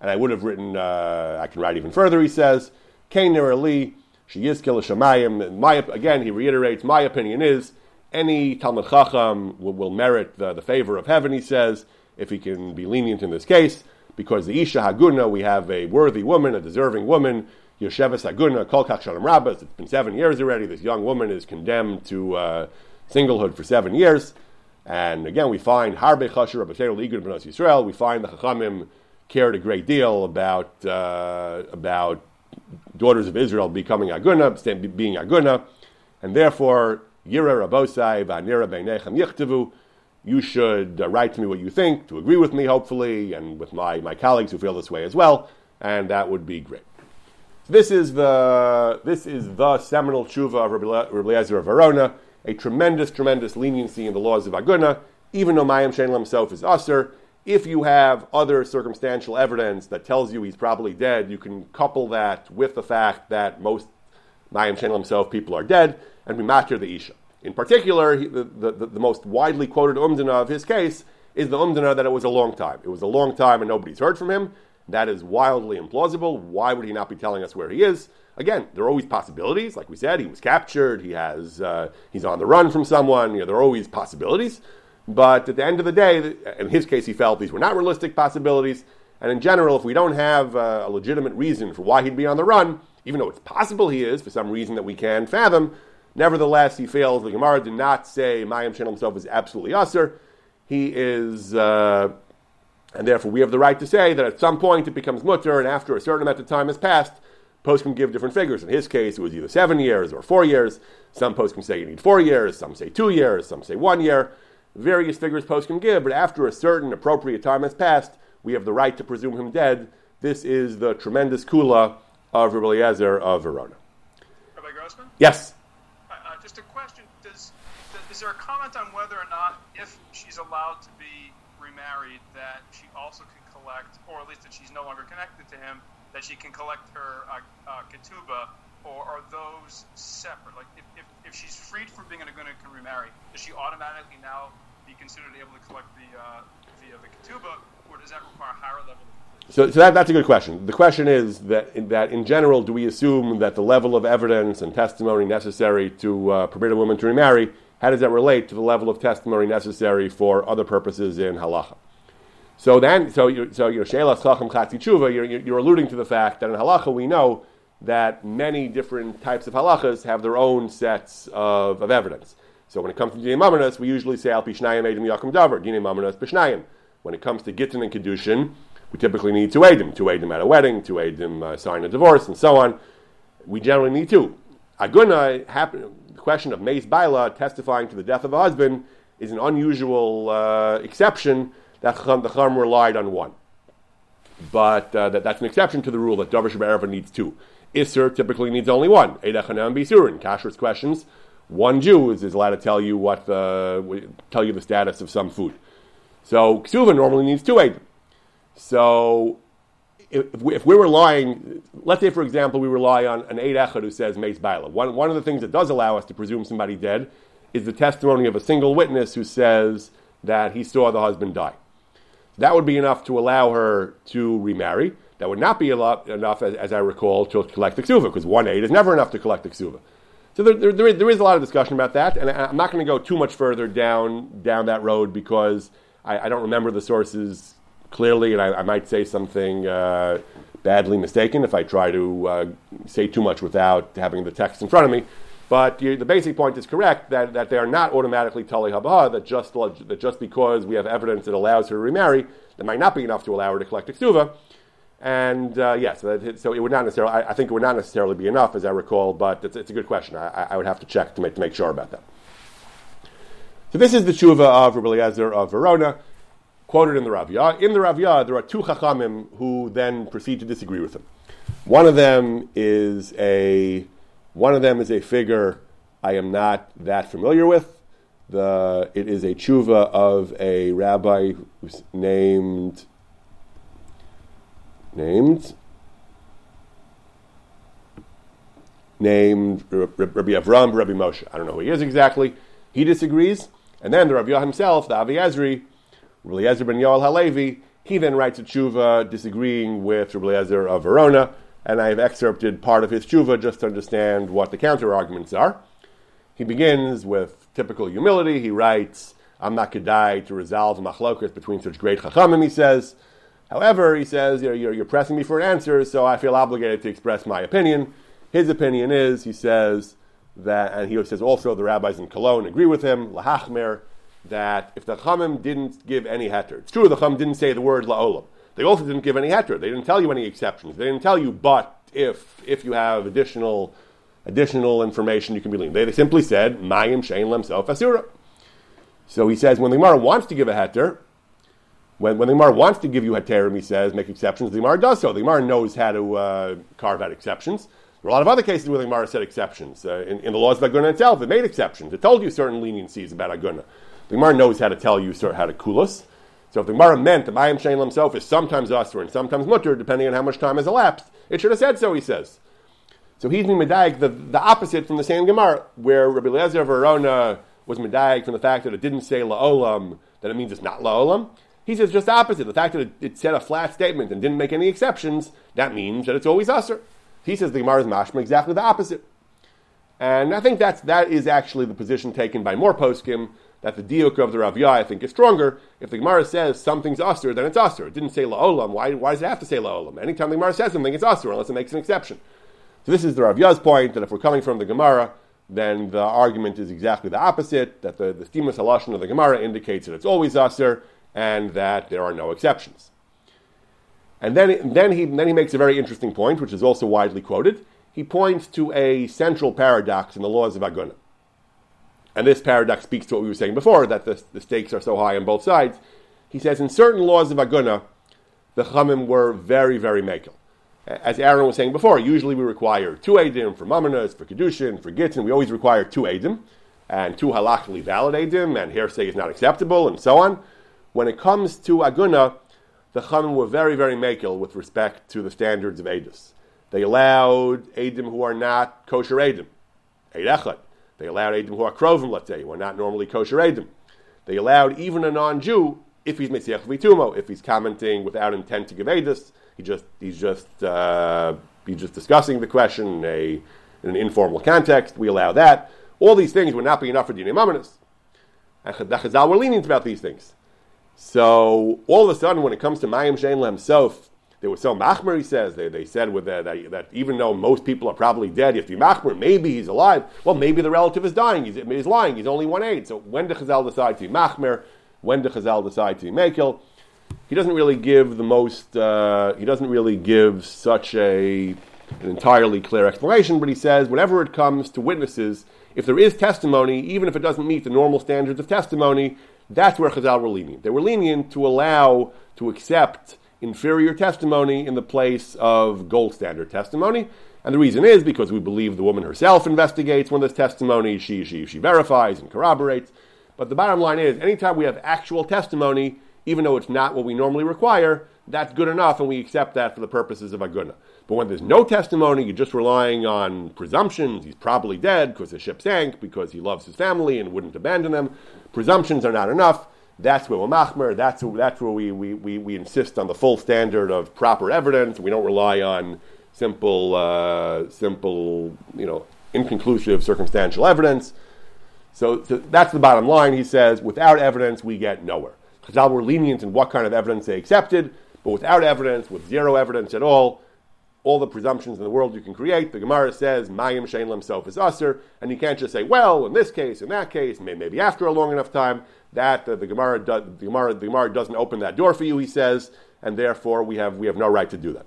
And I would have written, uh, I can write even further. He says, Kain Ali, she is Shemayim. My again, he reiterates, my opinion is any Talmud Chacham will, will merit the, the favor of heaven. He says if he can be lenient in this case because the Isha Haguna, we have a worthy woman, a deserving woman, Yosheves Haguna, Kol Kach Shalom Rabbas. It's been seven years already. This young woman is condemned to uh, singlehood for seven years. And again, we find Harbe Chasher Rabbeinu Ligud Benos Yisrael. We find the Chachamim cared a great deal about uh, about daughters of Israel becoming Aguna, being Aguna, and therefore Yira Rabosai Vanira Beinechem Yichtavu you should uh, write to me what you think, to agree with me, hopefully, and with my, my colleagues who feel this way as well, and that would be great. This is the, this is the seminal tshuva of Rabbi Eliezer of Verdun, a tremendous, tremendous leniency in the laws of Aguna, even though Mayim Shein Lemsof is usher. If you have other circumstantial evidence that tells you he's probably dead, you can couple that with the fact that most Mayim Shein Lemsof people are dead, and be matir the Isha. In particular, he, the, the, the, most widely quoted umdana of his case is the umdana that it was a long time. It was a long time and nobody's heard from him. That is wildly implausible. Why would he not be telling us where he is? Again, there are always possibilities. Like we said, he was captured. He has uh, he's on the run from someone. You know, there are always possibilities. But at the end of the day, in his case, he felt these were not realistic possibilities. And in general, if we don't have uh, a legitimate reason for why he'd be on the run, even though it's possible he is for some reason that we can fathom, nevertheless, he fails. The Gemara did not say Mayim Shein Lemsof is absolutely usher. He is, uh, and therefore we have the right to say that at some point it becomes mutter, and after a certain amount of time has passed, poskim give different figures. In his case, it was either seven years or four years. Some poskim say you need four years, some say two years, some say one year. Various figures poskim give, but after a certain appropriate time has passed, we have the right to presume him dead. This is the tremendous kula of Rabbi Eliezer of Verdun. Rabbi Grossman? Yes. Uh, uh, just a question: Does, does is there a comment on whether or not, if she's allowed to be remarried, that she also can collect, or at least that she's no longer connected to him, that she can collect her uh, uh, or are those separate? Like, if, if, if she's freed from being a Aguna and can remarry, does she automatically now be considered able to collect the uh, the, the ketubah, or does that require a higher level? So, so that, that's a good question. The question is that in, that in general, do we assume that the level of evidence and testimony necessary to uh, permit a woman to remarry, how does that relate to the level of testimony necessary for other purposes in halacha? So then, so you, so you know, chacham tshuva, you're, you're alluding to the fact that in halacha we know that many different types of halachas have their own sets of, of evidence. So when it comes to dinei mamanas, we usually say al pishnayim edim yakum davar, dinei mamanas pishnayim. When it comes to gittin and kedushin, we typically need two edim, two edim at a wedding, two edim uh, sign a divorce, and so on. We generally need two. Aguna, happen, the question of Mace Baila testifying to the death of a husband is an unusual uh, exception that the Chacham relied on one. But uh, that, that's an exception to the rule that Dover Shabbat needs two. Isser typically needs only one. Eidachanam Bisurin. Kashrus questions. One Jew is, is allowed to tell you what the, tell you the status of some food. So Ksuva normally needs two Eidim. So if we, if we relying, let's say for example, we rely on an Eid Echad who says Mace Baila. One, one of the things that does allow us to presume somebody dead is the testimony of a single witness who says that he saw the husband die. That would be enough to allow her to remarry. That would not be enough, as, as I recall, to collect the ksuva, because one aid is never enough to collect the ksuva. So there, there, there, is, there is a lot of discussion about that, and I'm not going to go too much further down, down that road because I, I don't remember the sources clearly, and I, I might say something uh, badly mistaken if I try to uh, say too much without having the text in front of me. But you, the basic point is correct that, that they are not automatically tali habaha, that just, that just because we have evidence that allows her to remarry, that might not be enough to allow her to collect a ksuva. And uh, yes, yeah, so, so, it would not necessarily, I, I, think it would not necessarily be enough, as I recall, but it's, it's a good question. I, I, would have to check to make, to make sure about that. So this is the tshuva of Rabbi Eliezer of Verdun, quoted in the Ravya. In the Ravya, there are two chachamim who then proceed to disagree with him. One of them is a one of them is a figure I am not that familiar with. The, it is a tshuva of a rabbi who's named named named Rabbi Avram, Rabbi Moshe. I don't know who he is exactly. He disagrees, and then the Rabbi himself, the Avi Ezri, Rabbi Ezra ben Yoel Halevi, he then writes a tshuva disagreeing with Rabbi Ezra of Verdun and I have excerpted part of his tshuva just to understand what the counter arguments are. He begins with typical humility. He writes, I'm not kedai to resolve machlokas between such great chachamim, he says. However, he says, you're, you're, you're, pressing me for an answer, so I feel obligated to express my opinion. His opinion is, he says, that, and he says also the rabbis in Cologne agree with him, lahachmer, that if the chachamim didn't give any heter, it's true the chachamim didn't say the word la'olam, they also didn't give any heter. They didn't tell you any exceptions. They didn't tell you, but if if you have additional additional information, you can be lenient. They, simply said, Mayim Shein Lem Sof Asura. So he says, when the Gemara wants to give a heter, when, when the Gemara wants to give you heterim, he says, make exceptions, the Gemara does so. The Gemara knows how to uh, carve out exceptions. There are a lot of other cases where the Gemara said exceptions. Uh, in, in, the laws of Aguna itself, it made exceptions. It told you certain leniencies about Aguna. The Gemara knows how to tell you sort how to cool us. So if the Gemara meant that Mayim Shein Lemsof is sometimes Asr and sometimes Mutter, depending on how much time has elapsed, it should have said so, he says. So he's being Medayik, the, the opposite from the same Gemara, where Rabbi Eliezer Verdun was Medayik from the fact that it didn't say La'olam, that it means it's not La'olam. He says just the opposite. The fact that it, it, said a flat statement and didn't make any exceptions, that means that it's always Asr. He says the Gemara is Mashma exactly the opposite. And I think that's, that is actually the position taken by more poskim that the diuk of the Ravya, I think, is stronger. If the Gemara says something's usher, then it's usher. It didn't say la'olam. Why, why does it have to say la'olam? Anytime the Gemara says something, it's usher, unless it makes an exception. So this is the Ravya's point, that if we're coming from the Gemara, then the argument is exactly the opposite, that the, the stimus halashon of the Gemara indicates that it's always usher, and that there are no exceptions. And then, then, he, then he makes a very interesting point, which is also widely quoted. He points to a central paradox in the laws of Aguna. And this paradox speaks to what we were saying before, that the, the stakes are so high on both sides. He says in certain laws of Aguna, the Chamim were very, very makel. As Aaron was saying before, usually we require two Adim for Mamanas, for Kedushin, for Gittin. We always require two Adim, and two halachically valid Adim, and hearsay is not acceptable, and so on. When it comes to Aguna, the Chamim were very, very makel with respect to the standards of Adis. They allowed Adim who are not kosher Adim, Eid Echad. They allowed Adim who are Krovim, let's say, who are not normally kosher Adim. They allowed even a non-Jew, if he's Mesiach Vitumo, if he's commenting without intent to give Adis, he just, he's just, uh, he's just discussing the question in, a, in an informal context, we allow that. All these things would not be enough for Dinei Mamonis. And the Chazal were lenient about these things. So all of a sudden, when it comes to Mayim Shein Lemsof, they were so machmer. He says they, they said with that, that, that even though most people are probably dead, you have to be machmer. Maybe he's alive. Well, maybe the relative is dying. He's, he's lying. He's only one aid. So when did Chazal decide to be machmer? When did Chazal decide to be mekel? He doesn't really give the most. Uh, he doesn't really give such a an entirely clear explanation. But he says whenever it comes to witnesses, if there is testimony, even if it doesn't meet the normal standards of testimony, that's where Chazal were lenient. They were lenient to allow, to accept inferior testimony in the place of gold standard testimony. And the reason is because we believe the woman herself investigates when there's testimony, she, she, she verifies and corroborates. But the bottom line is, anytime we have actual testimony, even though it's not what we normally require, that's good enough, and we accept that for the purposes of Aguna. But when there's no testimony, you're just relying on presumptions. He's probably dead because the ship sank, because he loves his family and wouldn't abandon them. Presumptions are not enough. That's where we're machmer. That's, that's where we, we, we, we insist on the full standard of proper evidence. We don't rely on simple, uh, simple, you know, inconclusive circumstantial evidence. So, so, that's the bottom line. He says, without evidence, we get nowhere. Chazal were lenient in what kind of evidence they accepted, but without evidence, with zero evidence at all, all the presumptions in the world you can create. The Gemara says Mayim Shein Lemsof is usher, and you can't just say, well, in this case, in that case, maybe after a long enough time. That uh, the Gemara do, the Gemara the Gemara doesn't open that door for you, he says, and therefore we have we have no right to do that.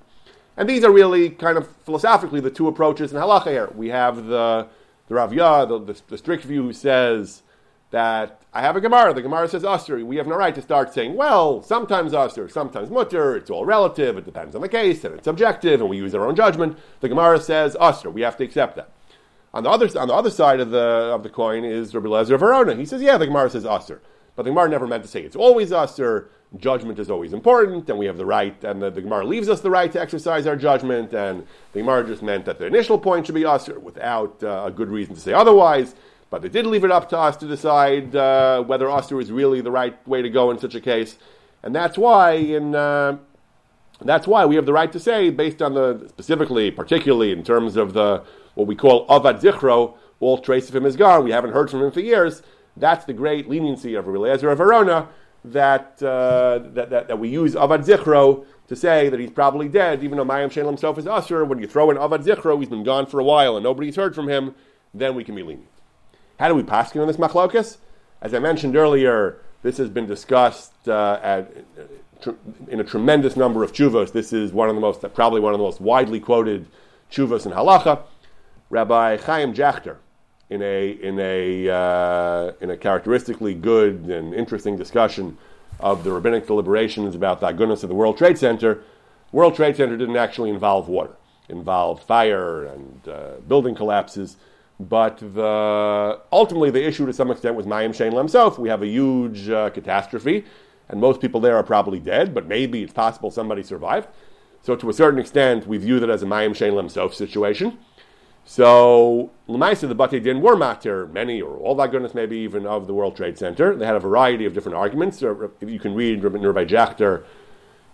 And these are really kind of philosophically the two approaches in halacha here. We have the the Ravya, the, the, the strict view, who says that I have a Gemara. The Gemara says Usr. We have no right to start saying, well, sometimes Usr, sometimes Mutter. It's all relative. It depends on the case, and it's subjective, and we use our own judgment. The Gemara says Usr. We have to accept that. On the other, on the other side of the, of the coin is Rabbi Lezer Verdun. He says, yeah, the Gemara says Usr. But the Gemara never meant to say it's always Usr. Judgment is always important, and we have the right, and the, the Gemara leaves us the right to exercise our judgment, and the Gemara just meant that the initial point should be Usr without uh, a good reason to say otherwise. But they did leave it up to us to decide uh, whether Osir is really the right way to go in such a case. And that's why in uh, that's why we have the right to say, based on the specifically, particularly in terms of the what we call Avad Zichro, all trace of him is gone. We haven't heard from him for years. That's the great leniency of Eliezer of Verdun that, uh, that, that, that, we use Avad Zichro to say that he's probably dead, even though Mayim Shein Lemsof is Usher. When you throw in Avad Zichro, he's been gone for a while and nobody's heard from him, then we can be lenient. How do we paskin on this machlokas? As I mentioned earlier, this has been discussed uh, at, in a tremendous number of chuvos. This is one of the most, probably one of the most widely quoted chuvos in halacha. Rabbi Chaim Jachter, in a in a uh, in a characteristically good and interesting discussion of the rabbinic deliberations about the agunos of the World Trade Center. World Trade Center didn't actually involve water; it involved fire and uh, building collapses. But the, ultimately, the issue to some extent was Mayim Shein Lemsof. We have a huge uh, catastrophe, and most people there are probably dead, but maybe it's possible somebody survived. So, to a certain extent, we view that as a Mayim Shein Lemsof situation. So, Lamaisa, the Bate Din were matir, many or all that agunos, maybe even of the World Trade Center. They had a variety of different arguments. You can read Rabbi Jachter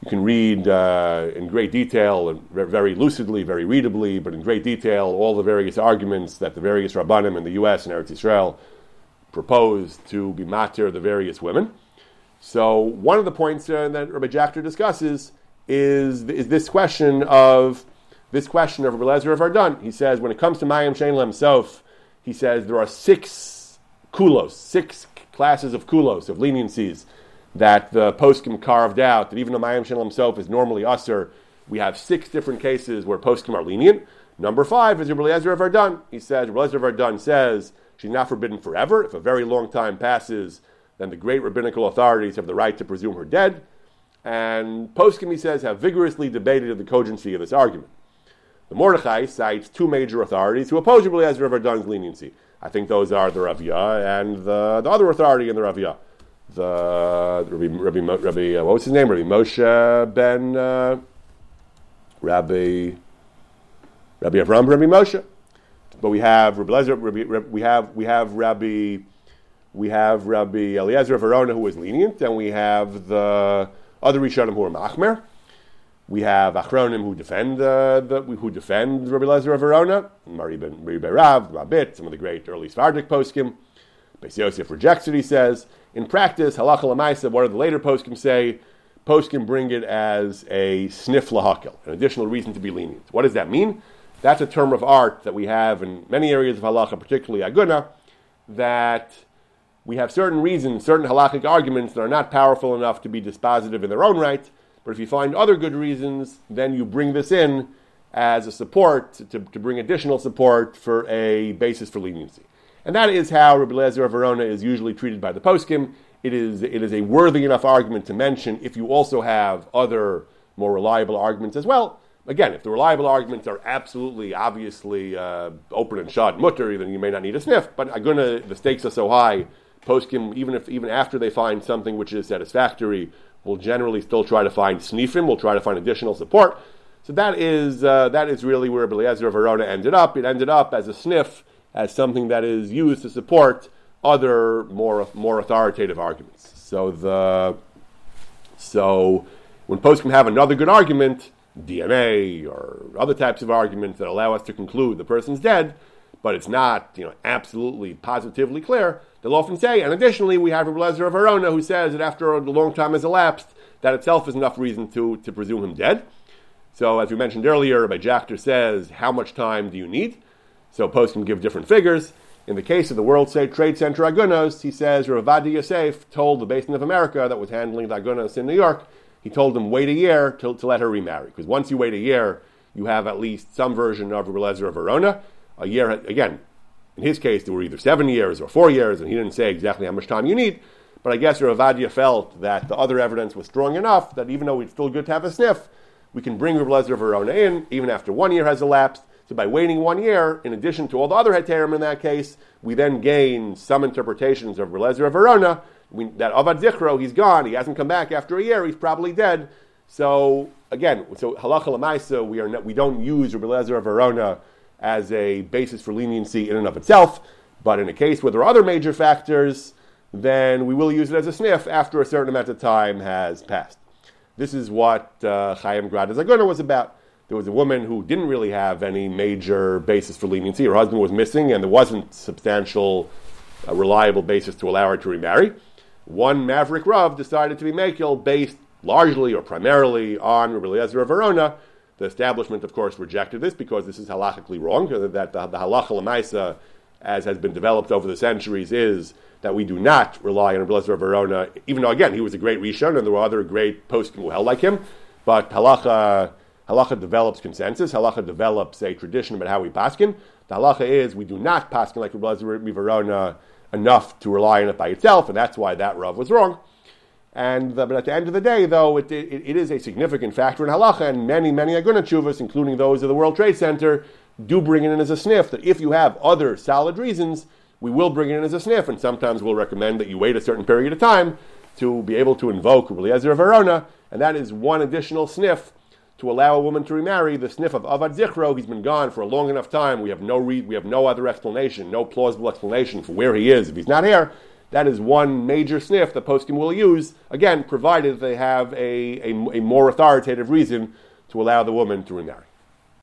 you can read uh, in great detail and very lucidly, very readably, but in great detail, all the various arguments that the various rabbanim in the U.S. and Eretz Israel proposed to be matir the various women. So one of the points uh, that Rabbi Jachter discusses is, is this question of this question of Lezer of Verdun. He says when it comes to Mayim Shein Lemsof, he says there are six kulos, six classes of kulos of leniencies that the poskim carved out. That even though Mayim Shein Lemsof is normally usher, we have six different cases where poskim are lenient. Number five is Rabbi Lezer of Verdun. He says Lezer of Verdun says she's not forbidden forever. If a very long time passes then the great rabbinical authorities have the right to presume her dead. And Poskim, he says, have vigorously debated the cogency of this argument. The Mordechai cites two major authorities who oppose Rabbi Eliezer of Verdun's leniency. I think those are the Ravia and the, the other authority in the Ravia. The Rabbi, Rabbi, Rabbi uh, what was his name? Rabbi Moshe ben uh, Rabbi Rabbi Avram Rabbi Moshe. But we have Rabbi, Rabbi we have we have Rabbi we have Rabbi Eliezer of Verdun who is lenient, and we have the other Rishonim who are Machmer. We have Achronim who defend uh, the, who defend Rabbi Eliezer of Verdun, Mari ben Rav, Rabit, some of the great early Svardik poskim. Beis Yosef rejects it. He says, in practice, halacha lemaisa. What do the later poskim say? Poskim bring it as a sniff lahakil, an additional reason to be lenient. What does that mean? That's a term of art that we have in many areas of halacha, particularly aguna, that we have certain reasons, certain halakhic arguments that are not powerful enough to be dispositive in their own right. But if you find other good reasons, then you bring this in as a support to, to bring additional support for a basis for leniency. And that is how Rabbi Lezer of Verdun is usually treated by the poskim. It is, it is a worthy enough argument to mention if you also have other more reliable arguments as well. Again, if the reliable arguments are absolutely, obviously uh, open and shut mutter, then you may not need a sniff. But Aguna, the stakes are so high Poskim, even if even after they find something which is satisfactory, will generally still try to find snifim, will try to find additional support. So that is uh, that is really where Eliezer of Verdun ended up. It ended up as a sniff, as something that is used to support other more more authoritative arguments. So the so when Poskim have another good argument, DNA or other types of arguments that allow us to conclude the person's dead, but it's not you know absolutely positively clear, They'll often say, and additionally, we have Rabbi Lezer of Verdun who says that after a long time has elapsed, that itself is enough reason to, to presume him dead. So, as we mentioned earlier, Rabbi Jachter says, how much time do you need? So, poskim give different figures. In the case of the World Trade Center Agunos, he says Ravadia Yosef told the Beis Din of America that was handling the Agunos in New York, he told them wait a year to, to let her remarry. Because once you wait a year, you have at least some version of Rabbi Lezer of Verdun. A year, again, in his case, there were either seven years or four years, and he didn't say exactly how much time you need. But I guess Ravadia felt that the other evidence was strong enough that even though it's still good to have a sniff, we can bring Rabbi Lezer Verdun in even after one year has elapsed. So by waiting one year, in addition to all the other heterim in that case, we then gain some interpretations of Rabbi Lezer Verdun. We, that Avad Zichro, he's gone. He hasn't come back after a year. He's probably dead. So again, so halacha lemaisa, we are not, we don't use Rabbi Lezer Verdun as a basis for leniency in and of itself. But in a case where there are other major factors, then we will use it as a sniff after a certain amount of time has passed. This is what uh, Chaim Grade's Aguna was about. There was a woman who didn't really have any major basis for leniency. Her husband was missing, and there wasn't substantial, uh, reliable basis to allow her to remarry. One maverick Rav decided to be Mekil based largely or primarily on Rabbi Eliezer of Verdun, the establishment, of course, rejected this because this is halachically wrong. Uh, that the, the halacha lemaisa, as has been developed over the centuries, is that we do not rely on Rabbi of Verdun, even though again he was a great rishon and there were other great held like him. But halacha halacha develops consensus. Halacha develops a tradition about how we paskin. The halacha is we do not paskin like Rabbi of Verdun enough to rely on it by itself, and that's why that rav was wrong. And the, but at the end of the day, though, it, it, it is a significant factor in halacha, and many, many aguna chuvas, including those of the World Trade Center, do bring it in as a sniff. That if you have other solid reasons, we will bring it in as a sniff, and sometimes we'll recommend that you wait a certain period of time to be able to invoke Eliezer of Verdun, and that is one additional sniff to allow a woman to remarry. The sniff of Avad Zichro, he's been gone for a long enough time. We have no re- we have no other explanation, no plausible explanation for where he is if he's not here. That is one major sniff that poskim will use, again, provided they have a, a, a more authoritative reason to allow the woman to remarry.